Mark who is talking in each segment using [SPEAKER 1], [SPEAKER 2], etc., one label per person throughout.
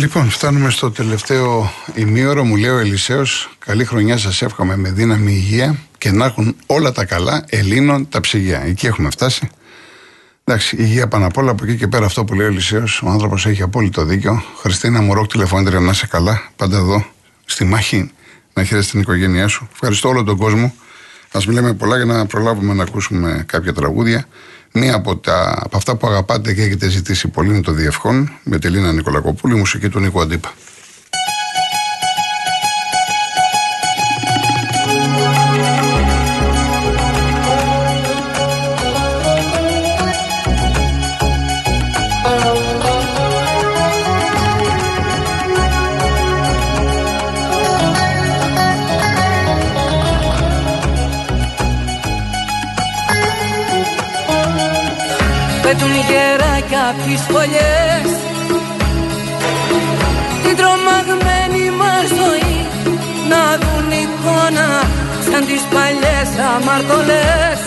[SPEAKER 1] Λοιπόν, φτάνουμε στο τελευταίο ημίωρο. Μου λέει ο Ελισέο, καλή χρονιά σας εύχομαι με δύναμη υγεία και να έχουν όλα τα καλά Ελλήνων τα ψυγεία. Εκεί έχουμε φτάσει. Εντάξει, υγεία πάνω απ' όλα. Από εκεί και πέρα αυτό που λέει ο Ελισέο, ο άνθρωπος έχει απόλυτο δίκιο. Χριστίνα Μουρόκ, τηλεφωνήτρια να είσαι καλά. Πάντα εδώ, στη μάχη, να χαίρεσαι την οικογένειά σου. Ευχαριστώ όλο τον κόσμο. Α μιλάμε πολλά για να προλάβουμε να ακούσουμε κάποια τραγούδια. Μία από, τα, από αυτά που αγαπάτε και έχετε ζητήσει πολύ είναι το Διευχόν με τη Λίνα Νικολακοπούλη, μουσική του Νίκου Αντίπα.
[SPEAKER 2] Πέτουν γεράκια απ' τις φωλιές. Την τρομαγμένη μας ζωή Να δουν εικόνα σαν τις παλιές αμαρτωλές.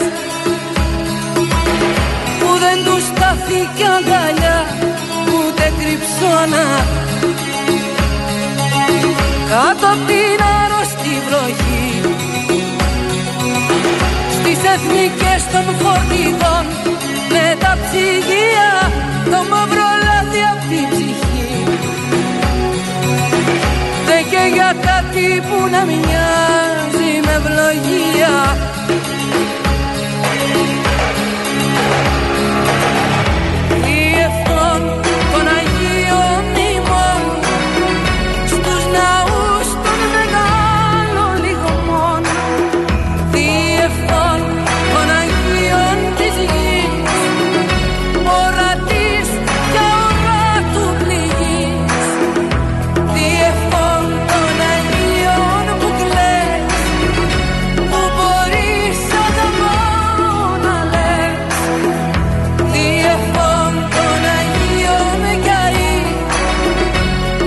[SPEAKER 2] Που δεν τους στάθηκε αγκαλιά ούτε κρυψώνα. Κάτω απ' την άρρωστη βροχή. Στις εθνικές των φορτηγών με τα ψυγεία το μαύρο λάδι απ' την ψυχή. Δεν και για κάτι που να μοιάζει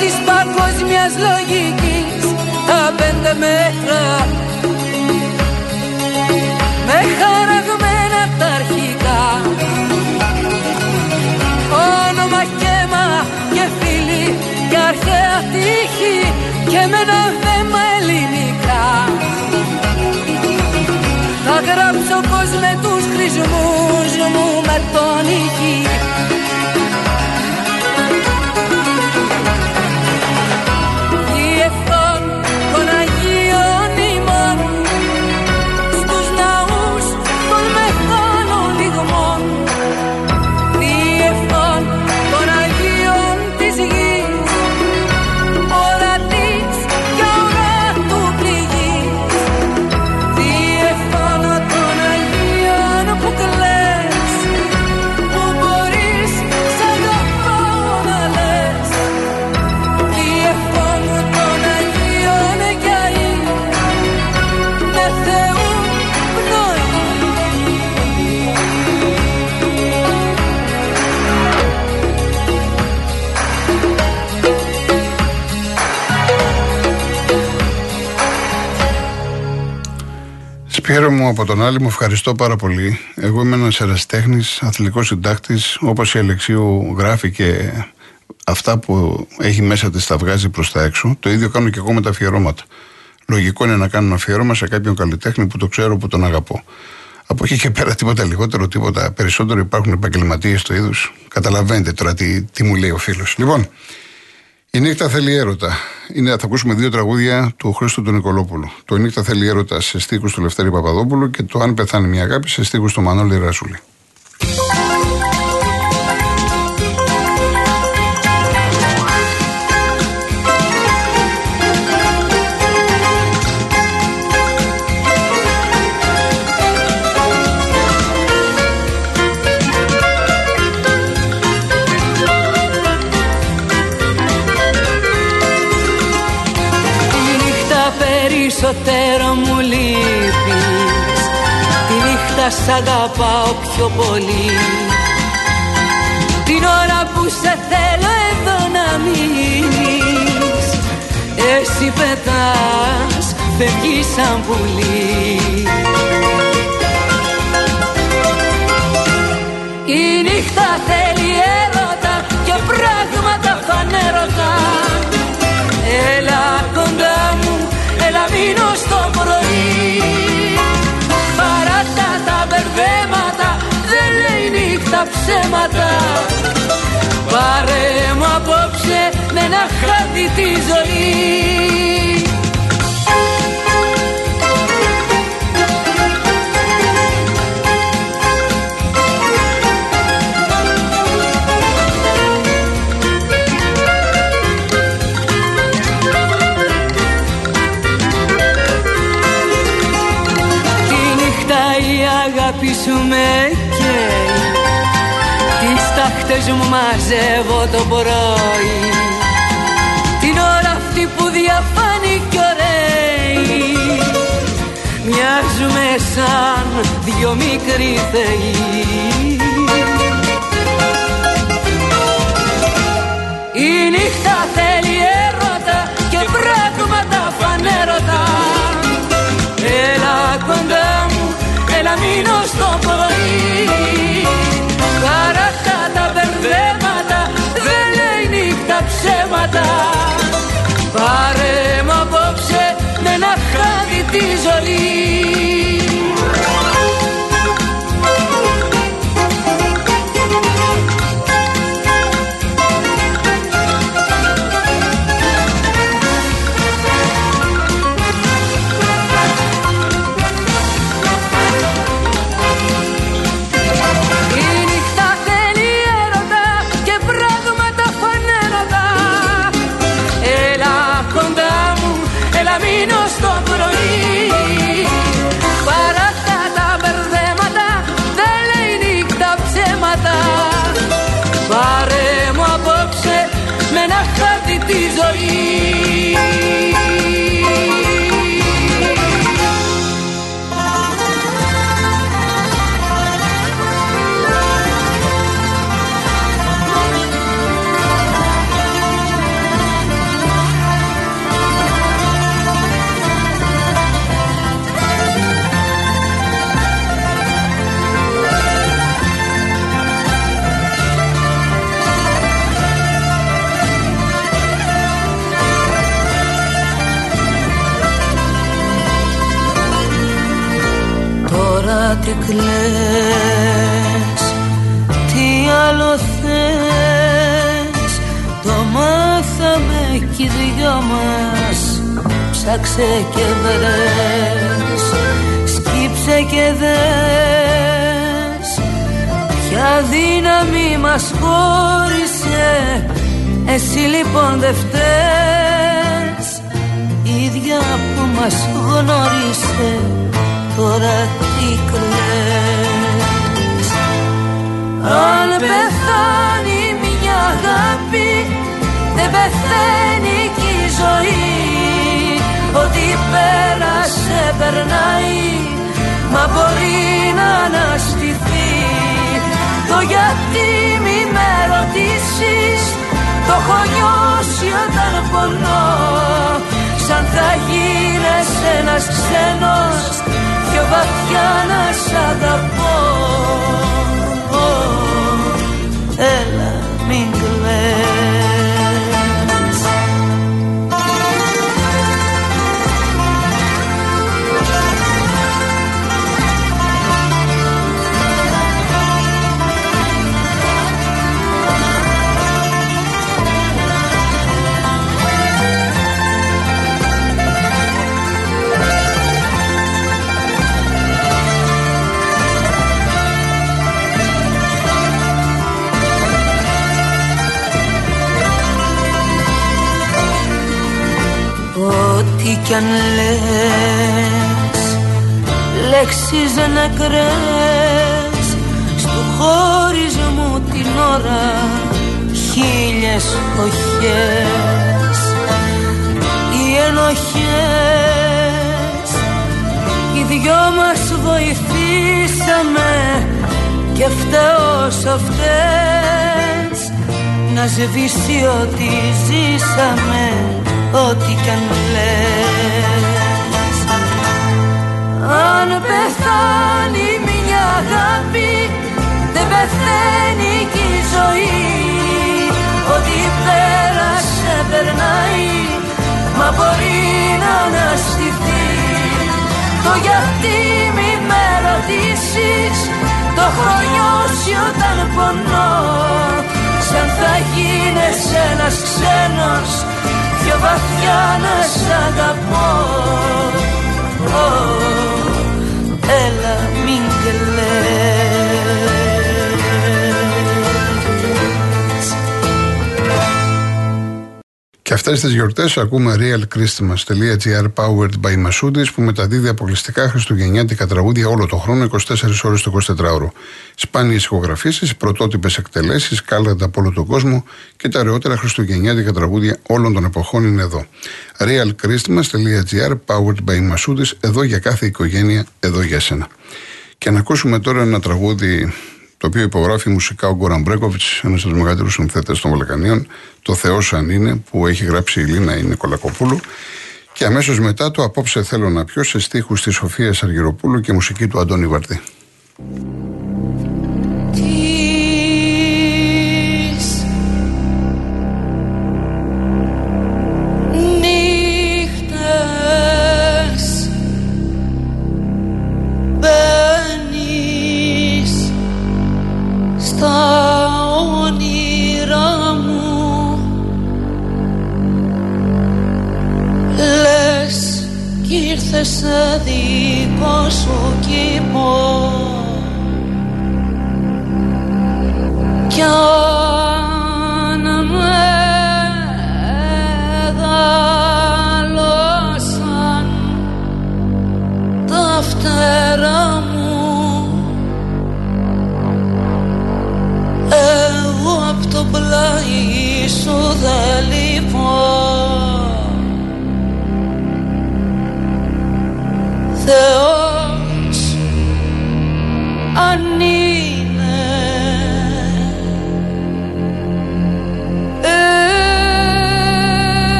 [SPEAKER 2] της παγκόσμιας λογικής τα πέντε μέτρα. Με χαραγμένα τα αρχικά. Όνομα και μα και φίλοι και αρχαία τύχη και με ένα
[SPEAKER 1] από τον άλλη μου ευχαριστώ πάρα πολύ. Εγώ είμαι ένας ερασιτέχνης, αθλητικός συντάκτης. Όπως η Αλεξίου γράφει και αυτά που έχει μέσα της τα βγάζει προς τα έξω. Το ίδιο κάνω και εγώ με τα αφιερώματα. Λογικό είναι να κάνω ένα αφιέρωμα σε κάποιον καλλιτέχνη που το ξέρω, που τον αγαπώ. Από εκεί και πέρα τίποτα λιγότερο, τίποτα περισσότερο υπάρχουν επαγγελματίες στο είδους. Καταλαβαίνετε τώρα τι, τι μου λέει ο φίλος. Λοιπόν, η νύχτα θέλει έρωτα. Είναι, θα ακούσουμε δύο τραγούδια του Χρήστου του Νικολόπουλου. Το νύχτα θέλει έρωτα σε στίχους του Λευτέρη Παπαδόπουλου και το Αν πεθάνει μια αγάπη σε στίχους του Μανώλη Ρασούλη.
[SPEAKER 2] Περισσότερο μου λείπεις. Τη νύχτα σ' αγαπάω πιο πολύ. Την ώρα που σε θέλω εδώ να μείνεις. Εσύ πετάς, φεύγεις σαν πουλί λέει νύχτα ψέματα. Πάρε μου απόψε με ένα χάδι τη ζωή. Σου με καίει Τις τάχτες μου μαζεύω το πρωί. Την ώρα αυτή που διαφάνει κι ωραίοι Μοιάζουμε σαν δυο μικροί θεοί. Η νύχτα θέλει έρωτα και πράγματα φανέρωτα. Έλα κοντά μου, έλα μείνω στο πρωί. Καράτα ψέματα. Πάρε μου απόψε με ένα χάδι τη ζωή τι μάθαμε κι οι δυο μας Ψάξε και βρες. Σκύψε και δες. Ποια δύναμη μας χώρισε Εσύ λοιπόν δεν φταίς. Η ίδια που μας γνώρισε τώρα τι κλαις. Αν πεθάνει μια αγάπη δεν πεθαίνει κι η ζωή. Ό,τι πέρασε περνάει. Μα μπορεί να αναστηθεί. Το γιατί μη με ρωτήσεις. Το έχω νιώσει όταν πονώ. Σαν θα γίνες ένας ξένος πιο βαθιά να σ' αγαπώ κι αν λες. Λέξεις νεκρές Στου χώρισμό την ώρα χίλιες οχές Οι ενοχές δυο μας βοηθήσαμε και φταίω φταίς να σβήσει ό,τι ζήσαμε ό,τι κι αν λες. Αν πεθάνει μια αγάπη δεν πεθαίνει κι η ζωή. Ό,τι πέρασε περνάει μα μπορεί να αναστηθεί. Το γιατί μη με ρωτήσεις το χρονιό σου όταν πονώ. Σαν θα γίνεις ένας ξένος πιο βαθιά να σ' αγαπώ. Έλα
[SPEAKER 1] Και αυτές τις γιορτές ακούμε realchristmas.gr powered by Masudis που μεταδίδει αποκλειστικά χριστουγεννιάτικα τραγούδια όλο το χρόνο 24 ώρες το 24ωρο. Σπάνιες ηχογραφήσεις, πρωτότυπε εκτελέσεις, κάλαντα από όλο τον κόσμο και τα ωραιότερα χριστουγεννιάτικα τραγούδια όλων των εποχών είναι εδώ. realchristmas.gr powered by Masudis εδώ για κάθε οικογένεια, εδώ για σένα. Και να ακούσουμε τώρα ένα τραγούδι το οποίο υπογράφει μουσικά ο Γκόραν Μπρέκοβιτς, ένας από τους μεγαλύτερους συνθέτες των Βαλκανίων, το Θεός αν είναι, που έχει γράψει η Λίνα είναι Κολακοπούλου. Και αμέσως μετά το Απόψε θέλω να πιω σε στίχους της Σοφίας Αργυροπούλου και μουσική του Αντώνη Βαρτή.
[SPEAKER 2] Σε δικό σου κήπο. Κι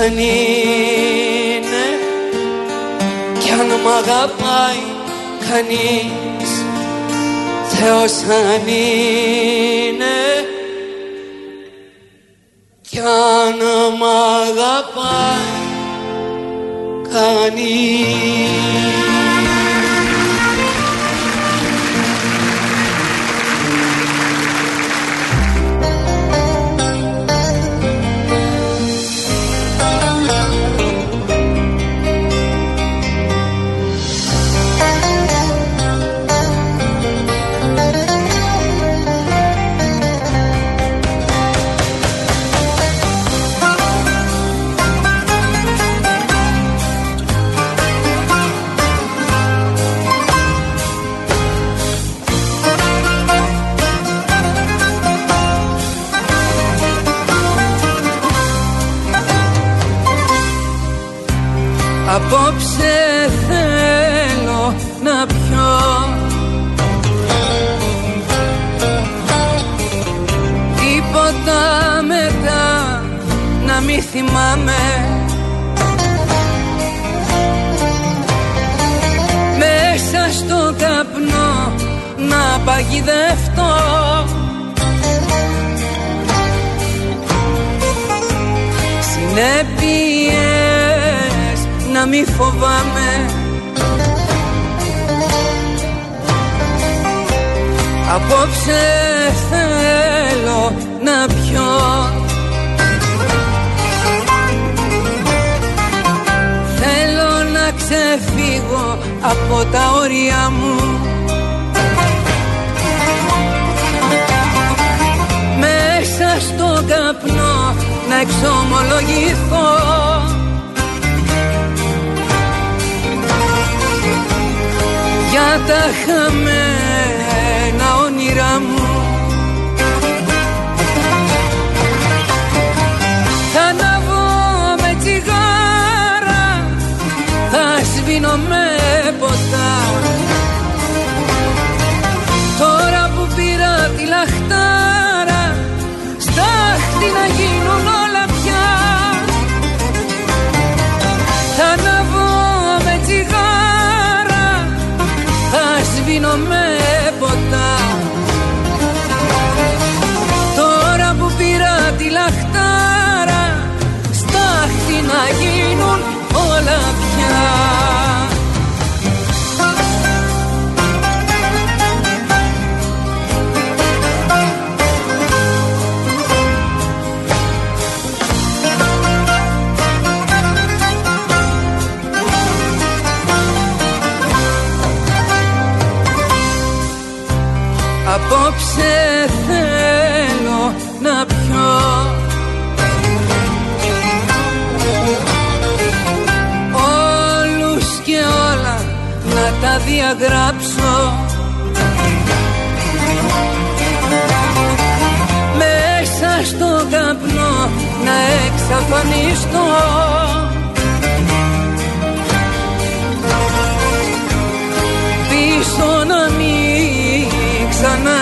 [SPEAKER 2] αν είναι κι αν μ' αγαπάει κανείς Θεός αν είναι κι αν μ' αγαπάει κανείς παγιδευτώ Συνέπειες να μη φοβάμαι. Απόψε θέλω να πιω. Θέλω να ξεφύγω από τα όρια μου Μέσα στο καπνό να εξομολογηθώ. Για τα χαμένα όνειρά μου sana.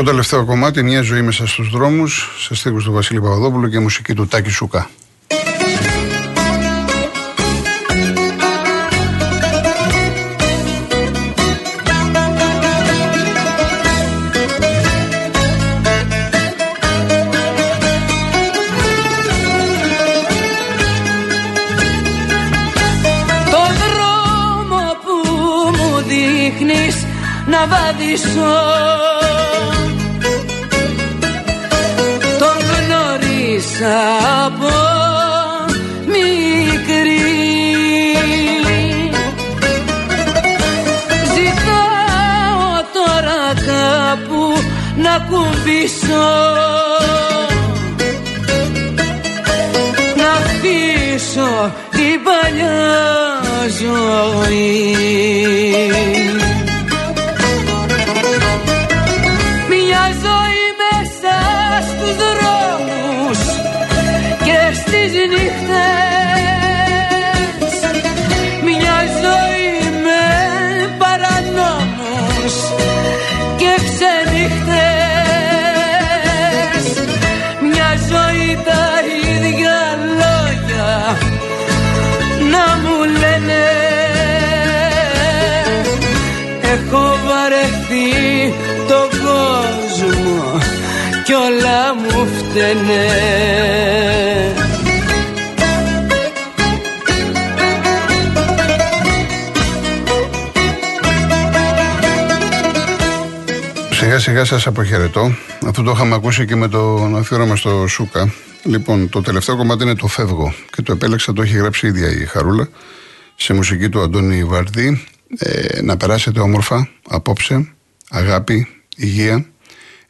[SPEAKER 1] Πρώτο τελευταίο κομμάτι, μια ζωή μέσα στους δρόμους, σε στίχους του Βασίλη Παπαδόπουλου και μουσική του Τάκη Σουκά.
[SPEAKER 2] Το δρόμο που μου δείχνεις να βαδίσω να κουμπίσω να αφήσω την παλιά ζωή βαρεθεί τον κόσμο κι όλα μου φταίνε
[SPEAKER 1] Σιγά σιγά σας αποχαιρετώ. Αυτό το είχαμε ακούσει και με το αφιέρωμα στο Σούκα. Λοιπόν, το τελευταίο κομμάτι είναι το Φεύγω και το επέλεξα, το έχει γράψει η ίδια η Χαρούλα σε μουσική του Αντώνη Βαρδί. Ε, να περάσετε όμορφα απόψε, αγάπη, υγεία.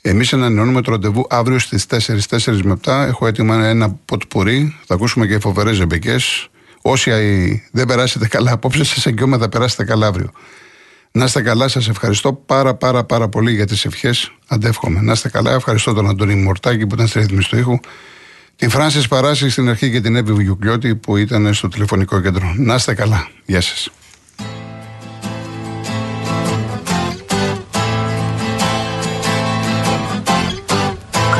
[SPEAKER 1] Εμείς ανανεώνουμε το ραντεβού αύριο στις 4, 4 με 7. Έχω έτοιμα ένα ποτπουρί. Θα ακούσουμε και φοβερές ζεμπεκές. Όσοι δεν περάσετε καλά απόψε, σας εγγυώμαι θα περάσετε καλά αύριο. Να είστε καλά, σας ευχαριστώ πάρα πάρα πάρα πολύ για τις ευχές. Αντεύχομαι. Να είστε καλά. Ευχαριστώ τον Αντώνη Μορτάκη που ήταν στη ρύθμιση του ήχου. Την Φράνση Παράση στην αρχή και την Εύη Βουγιουκλιώτη που ήταν στο τηλεφωνικό κέντρο. Να είστε καλά. Γεια σας.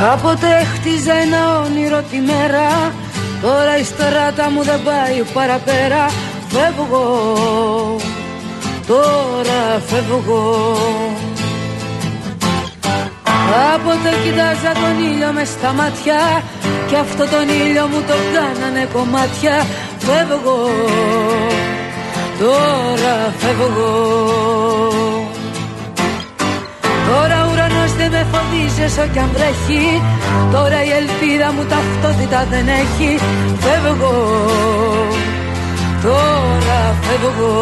[SPEAKER 2] Κάποτε χτίζα ένα όνειρο τη μέρα. Τώρα η στράτα μου δεν πάει παραπέρα. Φεύγω Τώρα φεύγω. Κάποτε κοιτάζα τον ήλιο μες στα μάτια Κι αυτό τον ήλιο μου το κάνανε κομμάτια. Φεύγω Τώρα φεύγω. Τώρα ουρανός δεν με φοβίζεις όσο κι αν βρέχει. Τώρα η ελπίδα μου ταυτότητα δεν έχει. Φεύγω. Τώρα φεύγω.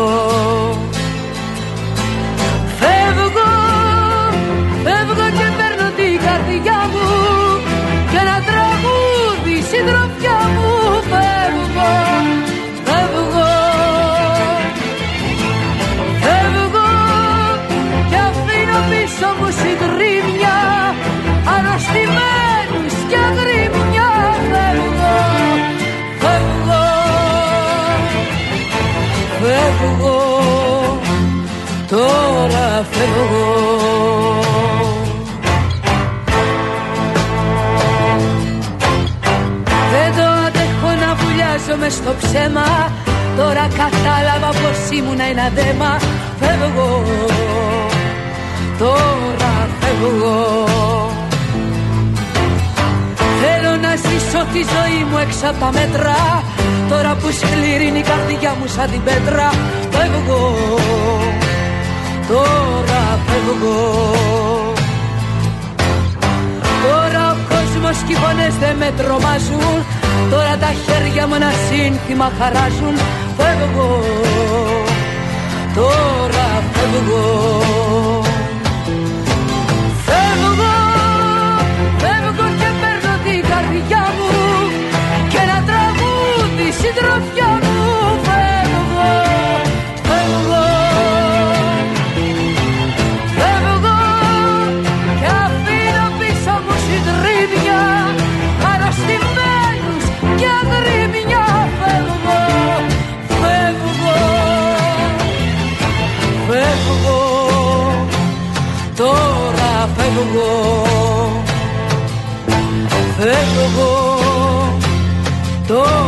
[SPEAKER 2] Φεύγω. Φεύγω και παίρνω την καρδιά μου. Και ένα τραγούδι συντροφιά μου. Φεύγω. Φεύγω βουλιάζω μες στο ψέμα. Τώρα κατάλαβα πως ήμουν ένα δέμα. Φεύγω. Τώρα φεύγω. Θέλω να ζήσω τη ζωή μου έξω από τα μέτρα. Τώρα που σκληρύνει η καρδιά μου σαν την πέτρα. Φεύγω. Τώρα φεύγω. Τώρα ο κόσμος και οι φωνές δεν με τρομάζουν Τώρα τα χέρια μου ένα σύνθημα χαράζουν. Φεύγω. Τώρα φεύγω. Φεύγω. Φεύγω φεύγω, φεύγω Τώρα φεύγω